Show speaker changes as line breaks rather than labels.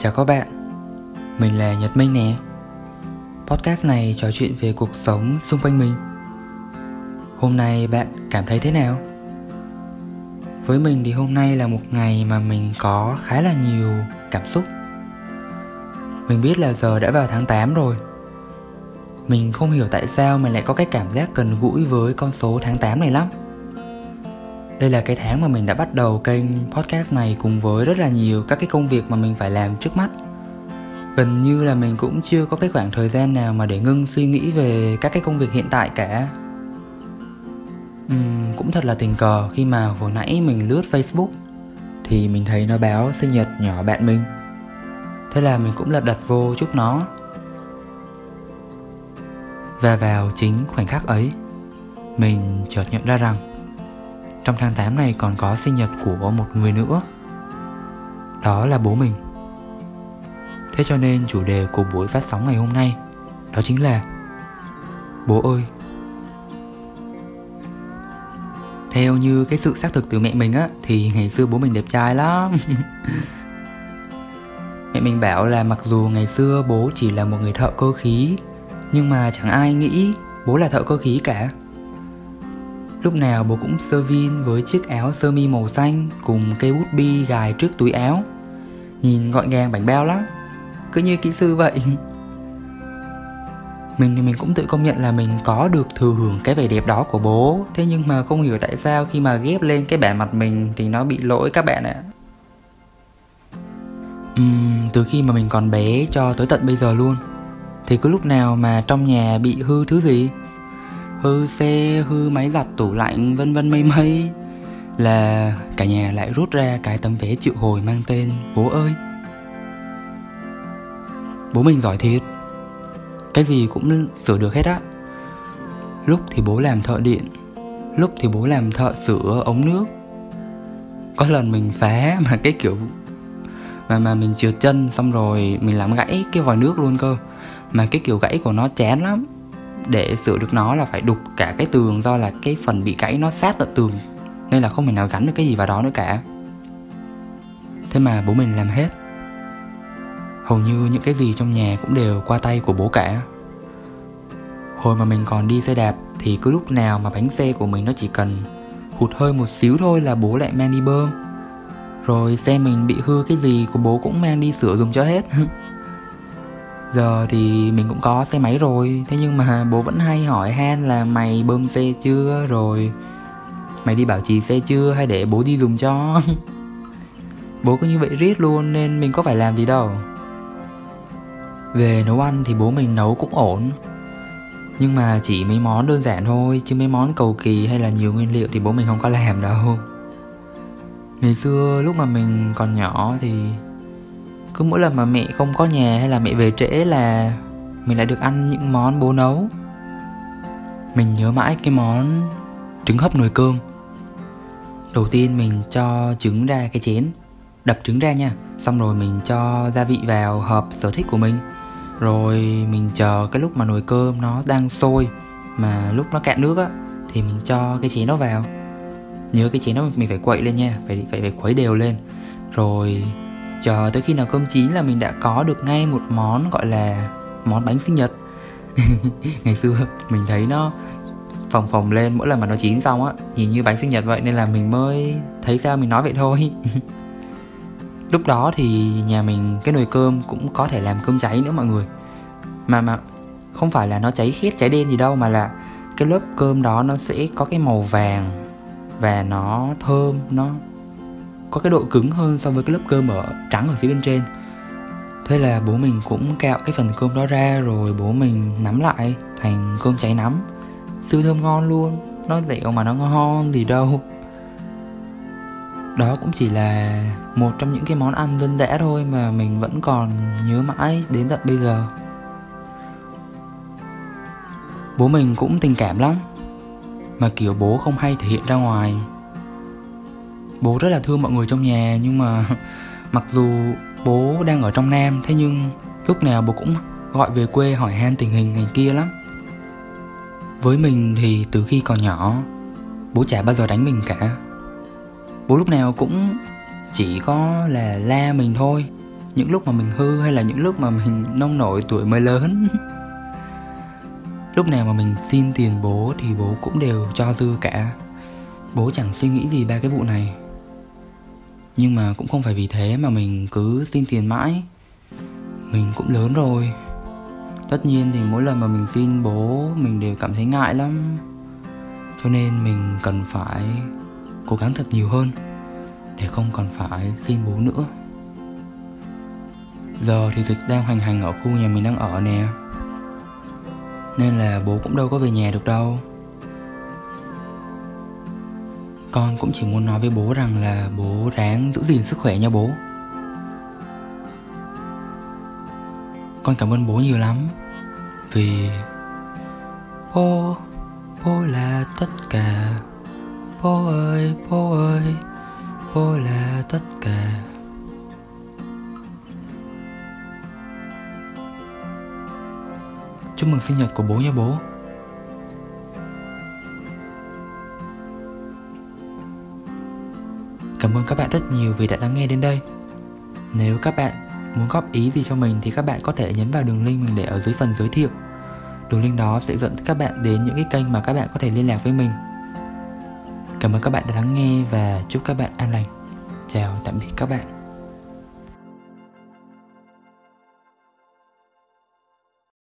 Chào các bạn, mình là Nhật Minh nè. Podcast này trò chuyện về cuộc sống xung quanh mình. Hôm nay bạn cảm thấy thế nào? Với mình thì hôm nay là một ngày mà mình có khá là nhiều cảm xúc. Mình biết là giờ đã vào tháng 8 rồi. Mình không hiểu tại sao mình lại có cái cảm giác gần gũi với con số tháng 8 này lắm đây là cái tháng mà mình đã bắt đầu kênh podcast này cùng với rất là nhiều các cái công việc mà mình phải làm trước mắt. Gần như là mình cũng chưa có cái khoảng thời gian nào mà để ngưng suy nghĩ về các cái công việc hiện tại cả. Uhm, cũng thật là tình cờ khi mà hồi nãy mình lướt facebook thì mình thấy nó báo sinh nhật nhỏ bạn mình. Thế là mình cũng lật đặt vô chúc nó. Và vào chính khoảnh khắc ấy mình chợt nhận ra rằng trong tháng 8 này còn có sinh nhật của một người nữa. Đó là bố mình. Thế cho nên chủ đề của buổi phát sóng ngày hôm nay, Đó chính là Bố ơi. Theo như cái sự xác thực từ mẹ mình á, Thì ngày xưa bố mình đẹp trai lắm. Mẹ mình bảo là mặc dù ngày xưa bố chỉ là một người thợ cơ khí, Nhưng mà chẳng ai nghĩ bố là thợ cơ khí cả. Lúc nào bố cũng sơ vin với chiếc áo sơ mi màu xanh cùng cây bút bi gài trước túi áo. Nhìn gọn gàng bảnh bao lắm, cứ như kỹ sư vậy. Mình thì mình cũng tự công nhận là mình có được thừa hưởng cái vẻ đẹp đó của bố Thế nhưng mà không hiểu tại sao khi mà ghép lên cái bản mặt mình thì nó bị lỗi các bạn ạ uhm, Từ khi mà mình còn bé cho tới tận bây giờ luôn Thì cứ lúc nào mà trong nhà bị hư thứ gì hư xe hư máy giặt, tủ lạnh, vân vân mây mây. Là cả nhà lại rút ra cái tấm vé triệu hồi mang tên, bố ơi. Bố mình giỏi thiệt. Cái gì cũng sửa được hết á. Lúc thì bố làm thợ điện, lúc thì bố làm thợ sửa ống nước. Có lần mình phá mà cái kiểu mà mà mình trượt chân xong rồi mình làm gãy cái vòi nước luôn cơ. Mà cái kiểu gãy của nó chán lắm để sửa được nó là phải đục cả cái tường do là cái phần bị gãy nó sát tận tường. Nên là không thể nào gắn được cái gì vào đó nữa cả. Thế mà bố mình làm hết. Hầu như những cái gì trong nhà cũng đều qua tay của bố cả. Hồi mà mình còn đi xe đạp thì cứ lúc nào mà bánh xe của mình nó chỉ cần hụt hơi một xíu thôi là bố lại mang đi bơm. Rồi xe mình bị hư cái gì của bố cũng mang đi sửa dùng cho hết. Giờ thì mình cũng có xe máy rồi. Thế nhưng mà bố vẫn hay hỏi Han là mày bơm xe chưa Rồi? Mày đi bảo trì xe chưa Hay để bố đi dùng cho? Bố cứ như vậy riết luôn Nên mình có phải làm gì đâu. Về nấu ăn thì bố mình nấu cũng ổn. Nhưng mà chỉ mấy món đơn giản thôi, Chứ mấy món cầu kỳ hay là nhiều nguyên liệu Thì bố mình không có làm đâu. Ngày xưa lúc mà mình còn nhỏ thì cứ mỗi lần mà mẹ không có nhà hay là mẹ về trễ là mình lại được ăn những món bố nấu. Mình nhớ mãi cái món trứng hấp nồi cơm. Đầu tiên mình cho trứng ra cái chén, đập trứng ra nha. Xong rồi mình cho gia vị vào hợp sở thích của mình. Rồi mình chờ cái lúc mà nồi cơm nó đang sôi, mà lúc nó cạn nước á, thì mình cho cái chén nó vào. Nhớ cái chén đó mình phải quậy lên nha, phải phải phải khuấy đều lên. Rồi chờ tới khi nào cơm chín là mình đã có được ngay một món gọi là món bánh sinh nhật. Ngày xưa mình thấy nó phồng phồng lên mỗi lần mà nó chín xong á, nhìn như bánh sinh nhật vậy nên là mình mới thấy sao mình nói vậy thôi. Lúc đó thì nhà mình cái nồi cơm cũng có thể làm cơm cháy nữa mọi người. Mà mà không phải là nó cháy khét, cháy đen gì đâu, mà là cái lớp cơm đó nó sẽ có cái màu vàng và nó thơm, nó có cái độ cứng hơn so với cái lớp cơm ở trắng ở phía bên trên. Thế là bố mình cũng cạo cái phần cơm đó ra rồi bố mình nắm lại thành cơm cháy nắm. Siêu thơm ngon luôn, nó dẻo mà nó ngon gì đâu. Đó cũng chỉ là một trong những cái món ăn dân dã thôi mà mình vẫn còn nhớ mãi đến tận bây giờ. Bố mình cũng tình cảm lắm, mà kiểu bố không hay thể hiện ra ngoài bố rất là thương mọi người trong nhà, nhưng mà mặc dù bố đang ở trong nam, thế nhưng lúc nào bố cũng gọi về quê hỏi han tình hình ngày kia lắm. Với mình thì từ khi còn nhỏ, bố chả bao giờ đánh mình cả. Bố lúc nào cũng chỉ có là la mình thôi, những lúc mà mình hư hay là những lúc mà mình nông nổi tuổi mới lớn. Lúc nào mà mình xin tiền bố thì bố cũng đều cho dư cả. Bố chẳng suy nghĩ gì ba cái vụ này nhưng mà cũng không phải vì thế mà mình cứ xin tiền mãi. Mình cũng lớn rồi. Tất nhiên thì mỗi lần mà mình xin bố, mình đều cảm thấy ngại lắm. Cho nên mình cần phải cố gắng thật nhiều hơn để không còn phải xin bố nữa. Giờ thì dịch đang hoành hành ở khu nhà mình đang ở nè. Nên là bố cũng đâu có về nhà được đâu con cũng chỉ muốn nói với bố rằng là bố ráng giữ gìn sức khỏe nha bố. Con cảm ơn bố nhiều lắm, vì bố bố là tất cả. Bố ơi bố ơi, bố là tất cả. Chúc mừng sinh nhật của bố nha bố. Cảm ơn các bạn rất nhiều vì đã lắng nghe đến đây. Nếu các bạn muốn góp ý gì cho mình thì các bạn có thể nhấn vào đường link mình để ở dưới phần giới thiệu. Đường link đó sẽ dẫn các bạn đến những cái kênh mà các bạn có thể liên lạc với mình. Cảm ơn các bạn đã lắng nghe và chúc các bạn an lành. Chào tạm biệt các bạn.